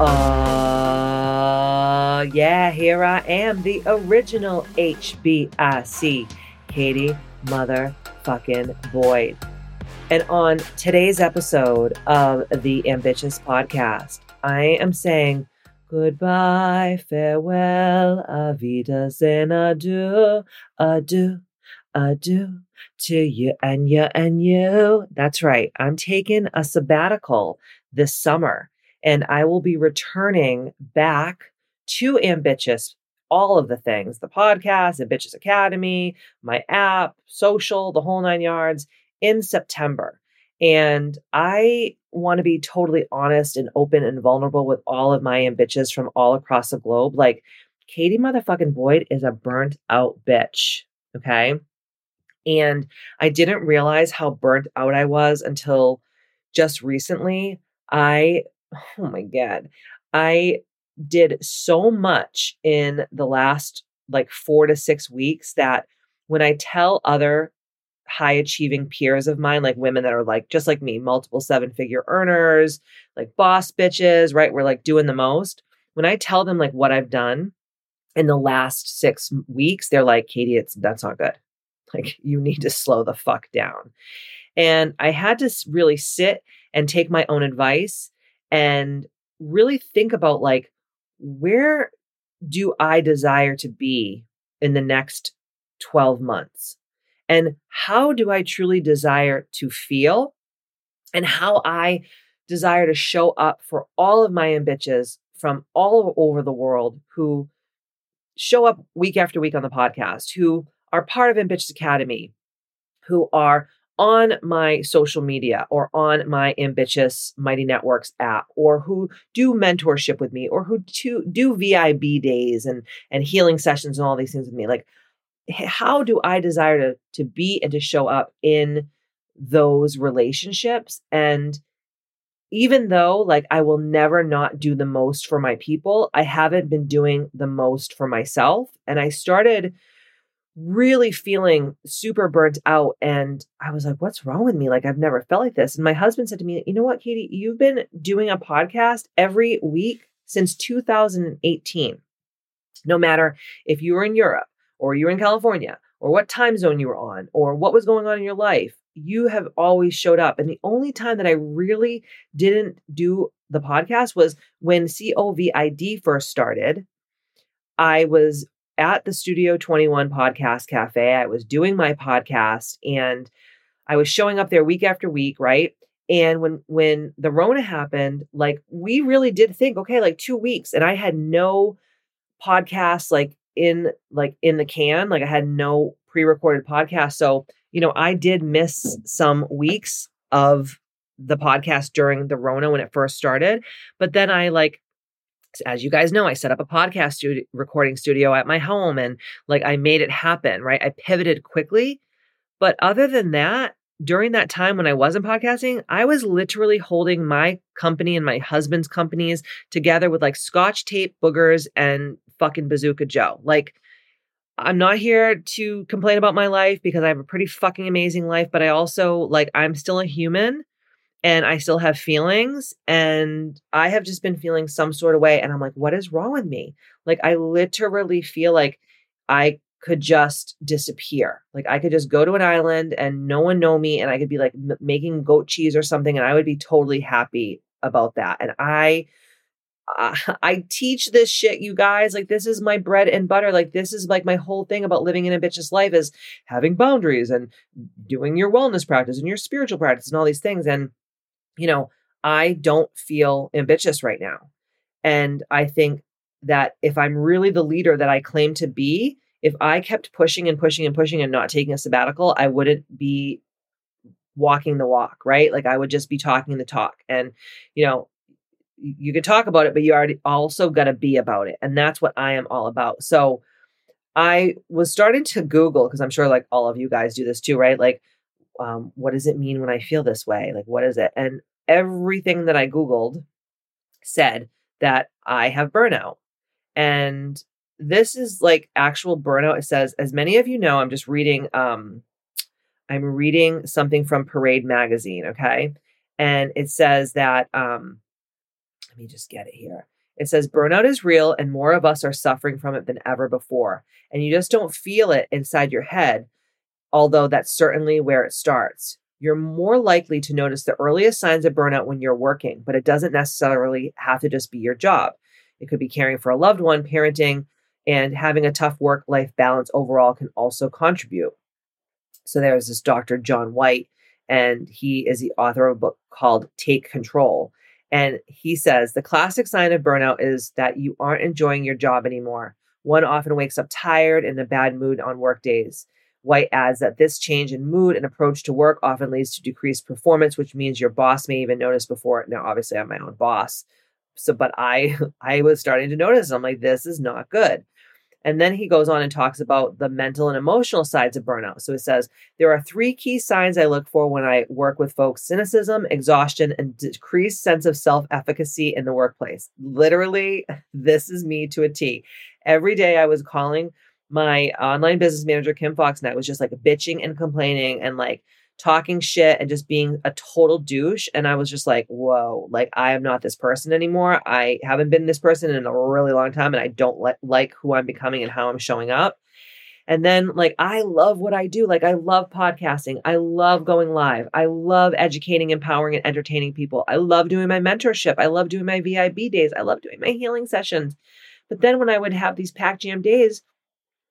Uh, yeah, here I am, the original HBIC, Katie Motherfucking Boyd. And on today's episode of the Ambitious Podcast, I am saying goodbye, farewell, avidas and adieu, adieu, adieu to you and you and you. That's right. I'm taking a sabbatical this summer and I will be returning back to Ambitious, all of the things the podcast, Ambitious Academy, my app, social, the whole nine yards in September. And I want to be totally honest and open and vulnerable with all of my ambitious from all across the globe. Like, Katie motherfucking Boyd is a burnt out bitch. Okay. And I didn't realize how burnt out I was until just recently. I oh my God, I did so much in the last like four to six weeks that when I tell other high achieving peers of mine, like women that are like just like me, multiple seven figure earners, like boss bitches, right? We're like doing the most. When I tell them like what I've done in the last six weeks, they're like, Katie, it's that's not good. Like you need to slow the fuck down. And I had to really sit and take my own advice and really think about like where do I desire to be in the next 12 months? And how do I truly desire to feel? And how I desire to show up for all of my ambitious from all over the world who show up week after week on the podcast, who are part of Ambitious Academy, who are on my social media or on my ambitious mighty networks app or who do mentorship with me or who do, do vib days and and healing sessions and all these things with me like how do i desire to to be and to show up in those relationships? And even though like i will never not do the most for my people i haven't been doing the most for myself and i started really feeling super burnt out. And I was like, what's wrong with me? Like, I've never felt like this. And my husband said to me, you know what, Katie, you've been doing a podcast every week since 2018. No matter if you were in Europe or you were in California or what time zone you were on or what was going on in your life, you have always showed up. And the only time that I really didn't do the podcast was when COVID first started. I was at the Studio 21 Podcast Cafe. I was doing my podcast and I was showing up there week after week, right? And when when the Rona happened, like we really did think, okay, like 2 weeks and I had no podcasts like in like in the can, like I had no pre-recorded podcast. So, you know, I did miss some weeks of the podcast during the Rona when it first started, but then I like as you guys know, I set up a podcast studio, recording studio at my home and like I made it happen, right? I pivoted quickly. But other than that, during that time when I wasn't podcasting, I was literally holding my company and my husband's companies together with like scotch tape, boogers, and fucking Bazooka Joe. Like, I'm not here to complain about my life because I have a pretty fucking amazing life, but I also like I'm still a human and I still have feelings and I have just been feeling some sort of way and I'm like what is wrong with me? Like I literally feel like I could just disappear. Like I could just go to an island and no one know me and I could be like m- making goat cheese or something and I would be totally happy about that. And I uh, I teach this shit, you guys. Like, this is my bread and butter. Like, this is like my whole thing about living in a bitch's life is having boundaries and doing your wellness practice and your spiritual practice and all these things. And you know, I don't feel ambitious right now. And I think that if I'm really the leader that I claim to be, if I kept pushing and pushing and pushing and not taking a sabbatical, I wouldn't be walking the walk, right? Like I would just be talking the talk. And, you know, you can talk about it, but you already also got to be about it. And that's what I am all about. So I was starting to Google because I'm sure like all of you guys do this too, right? Like, um, what does it mean when I feel this way? Like, what is it? And everything that I Googled said that I have burnout. And this is like actual burnout. It says, as many of you know, I'm just reading, um, I'm reading something from Parade Magazine, okay? And it says that, um, let me just get it here. It says burnout is real and more of us are suffering from it than ever before. And you just don't feel it inside your head, although that's certainly where it starts. You're more likely to notice the earliest signs of burnout when you're working, but it doesn't necessarily have to just be your job. It could be caring for a loved one, parenting, and having a tough work life balance overall can also contribute. So there's this Dr. John White, and he is the author of a book called Take Control. And he says the classic sign of burnout is that you aren't enjoying your job anymore. One often wakes up tired and in a bad mood on work days. White adds that this change in mood and approach to work often leads to decreased performance, which means your boss may even notice before. Now, obviously, I'm my own boss, so but I I was starting to notice. I'm like, this is not good. And then he goes on and talks about the mental and emotional sides of burnout. So he says, There are three key signs I look for when I work with folks cynicism, exhaustion, and decreased sense of self efficacy in the workplace. Literally, this is me to a T. Every day I was calling my online business manager, Kim Fox, and I was just like bitching and complaining and like, talking shit and just being a total douche. And I was just like, whoa, like I am not this person anymore. I haven't been this person in a really long time and I don't like like who I'm becoming and how I'm showing up. And then like I love what I do. Like I love podcasting. I love going live. I love educating, empowering and entertaining people. I love doing my mentorship. I love doing my VIB days. I love doing my healing sessions. But then when I would have these pack jam days,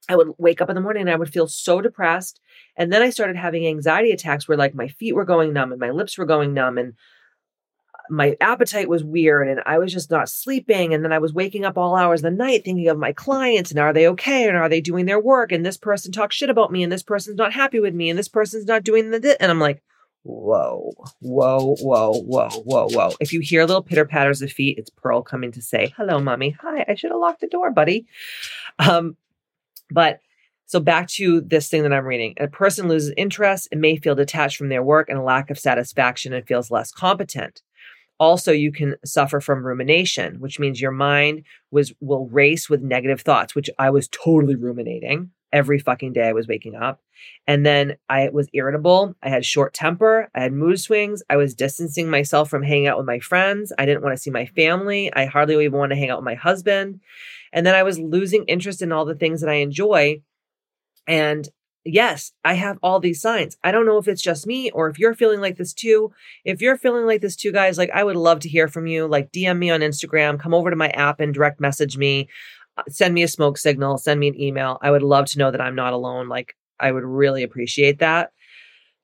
I would wake up in the morning and I would feel so depressed. And then I started having anxiety attacks where like my feet were going numb and my lips were going numb and my appetite was weird and I was just not sleeping. And then I was waking up all hours of the night thinking of my clients and are they okay and are they doing their work? And this person talks shit about me and this person's not happy with me and this person's not doing the and I'm like, whoa, whoa, whoa, whoa, whoa, whoa. If you hear little pitter patters of feet, it's Pearl coming to say, hello, mommy. Hi, I should have locked the door, buddy. Um, but so back to this thing that I'm reading. A person loses interest and may feel detached from their work and a lack of satisfaction and feels less competent. Also, you can suffer from rumination, which means your mind was will race with negative thoughts, which I was totally ruminating every fucking day I was waking up. And then I was irritable. I had short temper. I had mood swings. I was distancing myself from hanging out with my friends. I didn't want to see my family. I hardly even want to hang out with my husband. And then I was losing interest in all the things that I enjoy. And yes, I have all these signs. I don't know if it's just me or if you're feeling like this too. If you're feeling like this too, guys, like I would love to hear from you. Like DM me on Instagram, come over to my app and direct message me, send me a smoke signal, send me an email. I would love to know that I'm not alone. Like I would really appreciate that.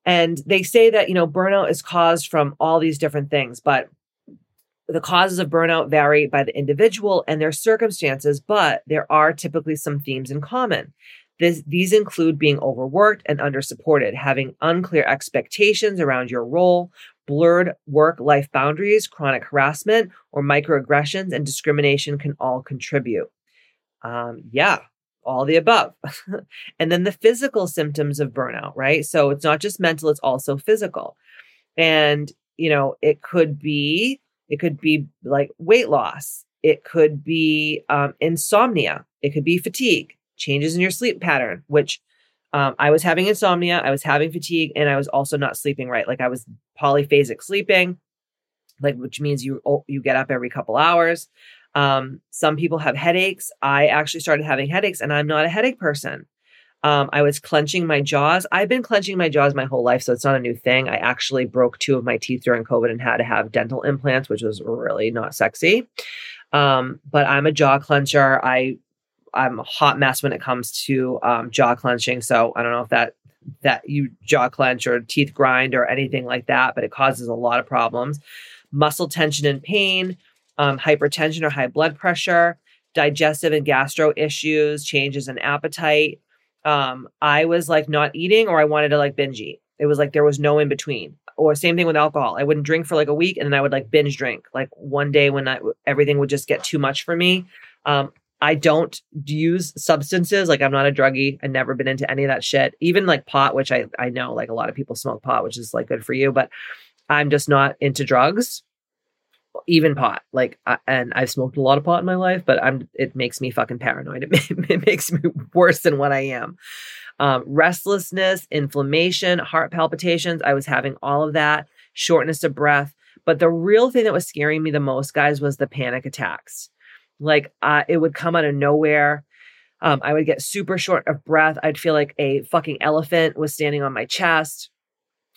And they say that, you know, burnout is caused from all these different things, but the causes of burnout vary by the individual and their circumstances, but there are typically some themes in common. This, these include being overworked and undersupported, having unclear expectations around your role, blurred work life boundaries, chronic harassment, or microaggressions and discrimination can all contribute. Um, yeah, all the above. and then the physical symptoms of burnout, right? So it's not just mental, it's also physical. And, you know, it could be it could be like weight loss. It could be um, insomnia. It could be fatigue, changes in your sleep pattern, which um, I was having insomnia, I was having fatigue, and I was also not sleeping right. Like I was polyphasic sleeping, like which means you you get up every couple hours. Um, some people have headaches. I actually started having headaches, and I'm not a headache person. Um, I was clenching my jaws. I've been clenching my jaws my whole life, so it's not a new thing. I actually broke two of my teeth during COVID and had to have dental implants, which was really not sexy. Um, but I'm a jaw clencher. I I'm a hot mess when it comes to um, jaw clenching. So I don't know if that that you jaw clench or teeth grind or anything like that, but it causes a lot of problems. Muscle tension and pain, um, hypertension or high blood pressure, digestive and gastro issues, changes in appetite, um, I was like not eating or I wanted to like binge eat. It was like there was no in between. or same thing with alcohol. I wouldn't drink for like a week and then I would like binge drink. Like one day when I, everything would just get too much for me. Um, I don't use substances. Like I'm not a druggie. I've never been into any of that shit. Even like pot, which I, I know like a lot of people smoke pot, which is like good for you, but I'm just not into drugs. Even pot, like, and I've smoked a lot of pot in my life, but I'm. It makes me fucking paranoid. It, it makes me worse than what I am. Um, restlessness, inflammation, heart palpitations. I was having all of that, shortness of breath. But the real thing that was scaring me the most, guys, was the panic attacks. Like uh, it would come out of nowhere. Um, I would get super short of breath. I'd feel like a fucking elephant was standing on my chest,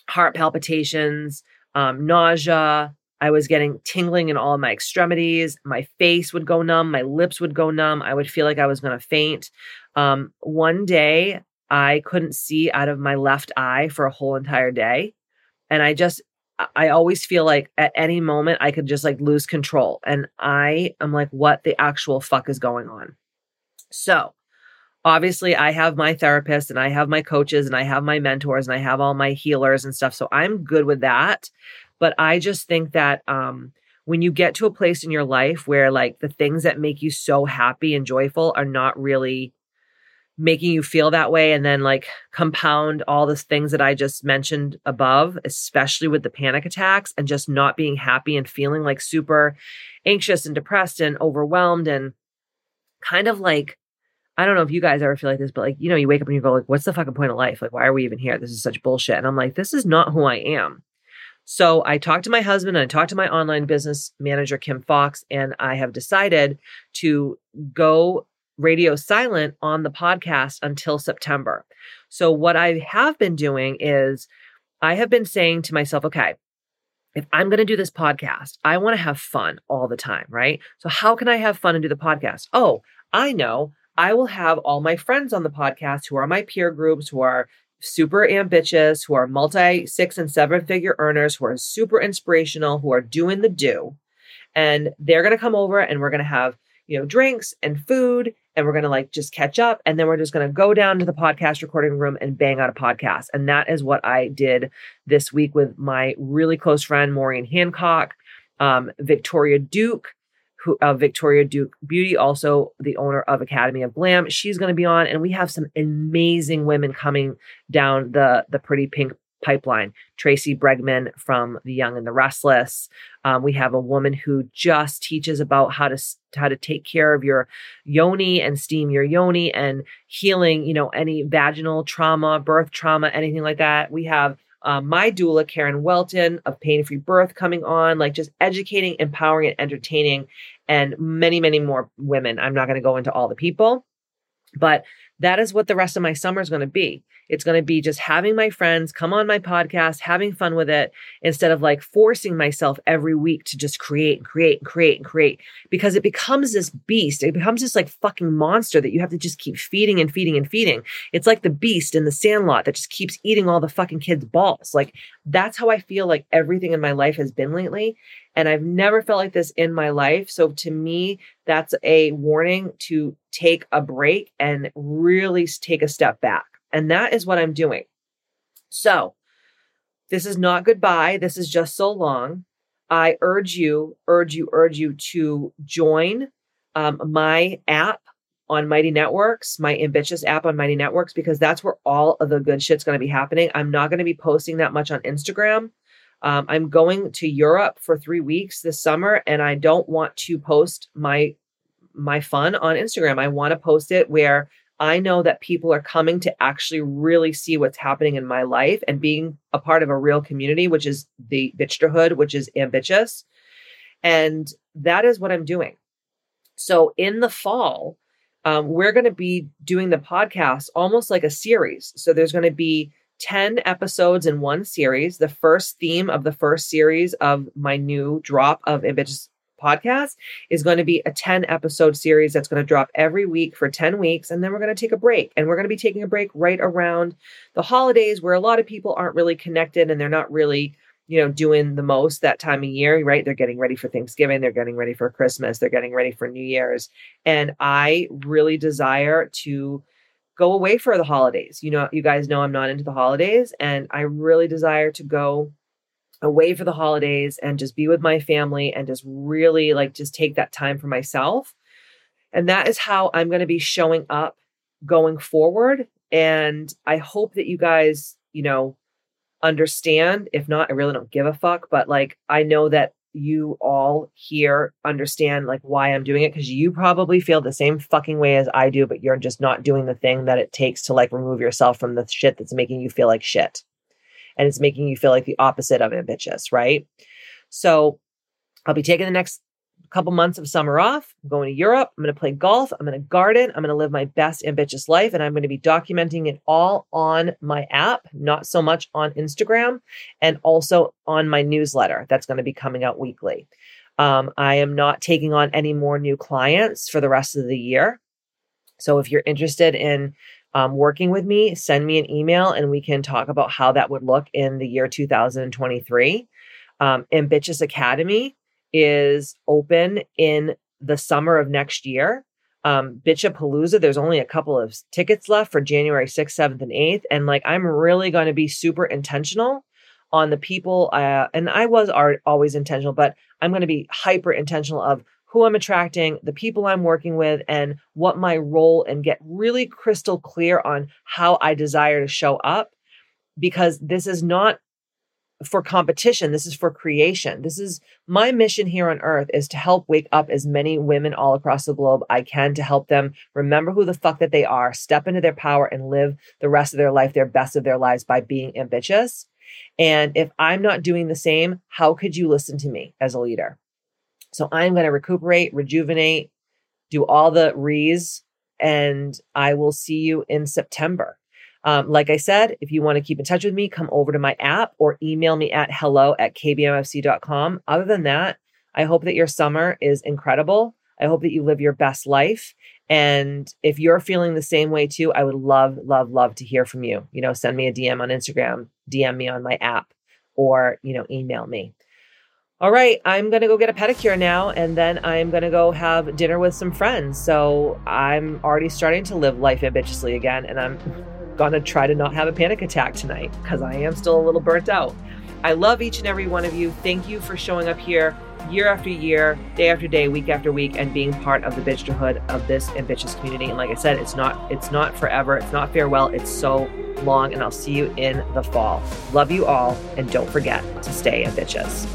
heart palpitations, um, nausea. I was getting tingling in all my extremities. My face would go numb. My lips would go numb. I would feel like I was going to faint. Um, one day, I couldn't see out of my left eye for a whole entire day. And I just, I always feel like at any moment I could just like lose control. And I am like, what the actual fuck is going on? So, obviously, I have my therapist and I have my coaches and I have my mentors and I have all my healers and stuff. So, I'm good with that. But I just think that, um, when you get to a place in your life where like the things that make you so happy and joyful are not really making you feel that way and then like compound all the things that I just mentioned above, especially with the panic attacks and just not being happy and feeling like super anxious and depressed and overwhelmed and kind of like I don't know if you guys ever feel like this, but like, you know, you wake up and you go like, what's the fucking point of life? Like, why are we even here? This is such bullshit. And I'm like, this is not who I am. So I talked to my husband and I talked to my online business manager, Kim Fox, and I have decided to go radio silent on the podcast until September. So, what I have been doing is I have been saying to myself, okay, if I'm going to do this podcast, I want to have fun all the time, right? So, how can I have fun and do the podcast? Oh, I know. I will have all my friends on the podcast who are my peer groups, who are super ambitious, who are multi six and seven figure earners, who are super inspirational, who are doing the do. And they're going to come over and we're going to have, you know, drinks and food and we're going to like just catch up and then we're just going to go down to the podcast recording room and bang out a podcast and that is what i did this week with my really close friend maureen hancock um, victoria duke who uh, victoria duke beauty also the owner of academy of glam she's going to be on and we have some amazing women coming down the the pretty pink pipeline. Tracey Bregman from The Young and the Restless. Um, we have a woman who just teaches about how to how to take care of your yoni and steam your yoni and healing, you know, any vaginal trauma, birth trauma, anything like that. We have um, my doula, Karen Welton of Pain Free Birth, coming on, like just educating, empowering, and entertaining, and many, many more women. I'm not going to go into all the people, but that is what the rest of my summer is going to be. It's going to be just having my friends come on my podcast, having fun with it instead of like forcing myself every week to just create and create and create and create because it becomes this beast. It becomes this like fucking monster that you have to just keep feeding and feeding and feeding. It's like the beast in the sandlot that just keeps eating all the fucking kids' balls. Like that's how I feel like everything in my life has been lately. And I've never felt like this in my life. So to me, that's a warning to take a break and really take a step back. And that is what I'm doing. So this is not goodbye. This is just so long. I urge you, urge you, urge you to join um, my app on Mighty Networks, my ambitious app on Mighty Networks, because that's where all of the good shit's going to be happening. I'm not going to be posting that much on Instagram. Um, I'm going to Europe for three weeks this summer, and I don't want to post my my fun on Instagram. I want to post it where I know that people are coming to actually really see what's happening in my life and being a part of a real community, which is the Bitchterhood, which is ambitious. And that is what I'm doing. So in the fall, um, we're going to be doing the podcast almost like a series. So there's going to be 10 episodes in one series. The first theme of the first series of my new drop of Ambitious podcast is going to be a 10 episode series that's going to drop every week for 10 weeks. And then we're going to take a break. And we're going to be taking a break right around the holidays where a lot of people aren't really connected and they're not really you know doing the most that time of year right they're getting ready for thanksgiving they're getting ready for christmas they're getting ready for new year's and i really desire to go away for the holidays you know you guys know i'm not into the holidays and i really desire to go away for the holidays and just be with my family and just really like just take that time for myself. And that is how I'm going to be showing up going forward. And I hope that you guys, you know, understand. If not, I really don't give a fuck. But like, I know that you all here understand like why I'm doing it because you probably feel the same fucking way as I do, but you're just not doing the thing that it takes to like remove yourself from the shit that's making you feel like shit. And it's making you feel like the opposite of ambitious, right? So I'll be taking the next couple months of summer off. I'm going to Europe. I'm going to play golf. I'm going to garden. I'm going to live my best ambitious life. And I'm going to be documenting it all on my app, not so much on Instagram, and also on my newsletter that's going to be coming out weekly. Um, I am not taking on any more new clients for the rest of the year. So if you're interested in um, working with me, send me an email and we can talk about how that would look in the year 2023. Um, Ambitious Academy is open in the summer of next year. Um, Bitchapalooza, there's only a couple of tickets left for January 6th, 7th, and 8th. And like, I'm really going to be super intentional on the people. Uh, and I was always intentional, but I'm going to be hyper intentional of who I'm attracting, the people I'm working with, and what my role, and get really crystal clear on how I desire to show up. Because this is not for competition. This is for creation. This is my mission here on earth is to help wake up as many women all across the globe I can to help them remember who the fuck that they are, step into their power and live the rest of their life, their best of their lives by being ambitious. And if I'm not doing the same, how could you listen to me as a leader? So I'm going to recuperate, rejuvenate, do all the re's, and I will see you in September. Um, like I said, if you want to keep in touch with me, come over to my app or email me at hello at kbmfc.com. Other than that, I hope that your summer is incredible. I hope that you live your best life. And if you're feeling the same way too, I would love, love, love to hear from you. You know, send me a DM on Instagram, DM me on my app, or, you know, email me. All right, I'm going to go get a pedicure now, and then I'm going to go have dinner with some friends. So I'm already starting to live life ambitiously again, and I'm gonna try to not have a panic attack tonight because I am still a little burnt out. I love each and every one of you. Thank you for showing up here year after year, day after day, week after week, and being part of the bitchhood of this ambitious community. And like I said, it's not it's not forever. It's not farewell. It's so long, and I'll see you in the fall. Love you all, and don't forget to stay ambitious.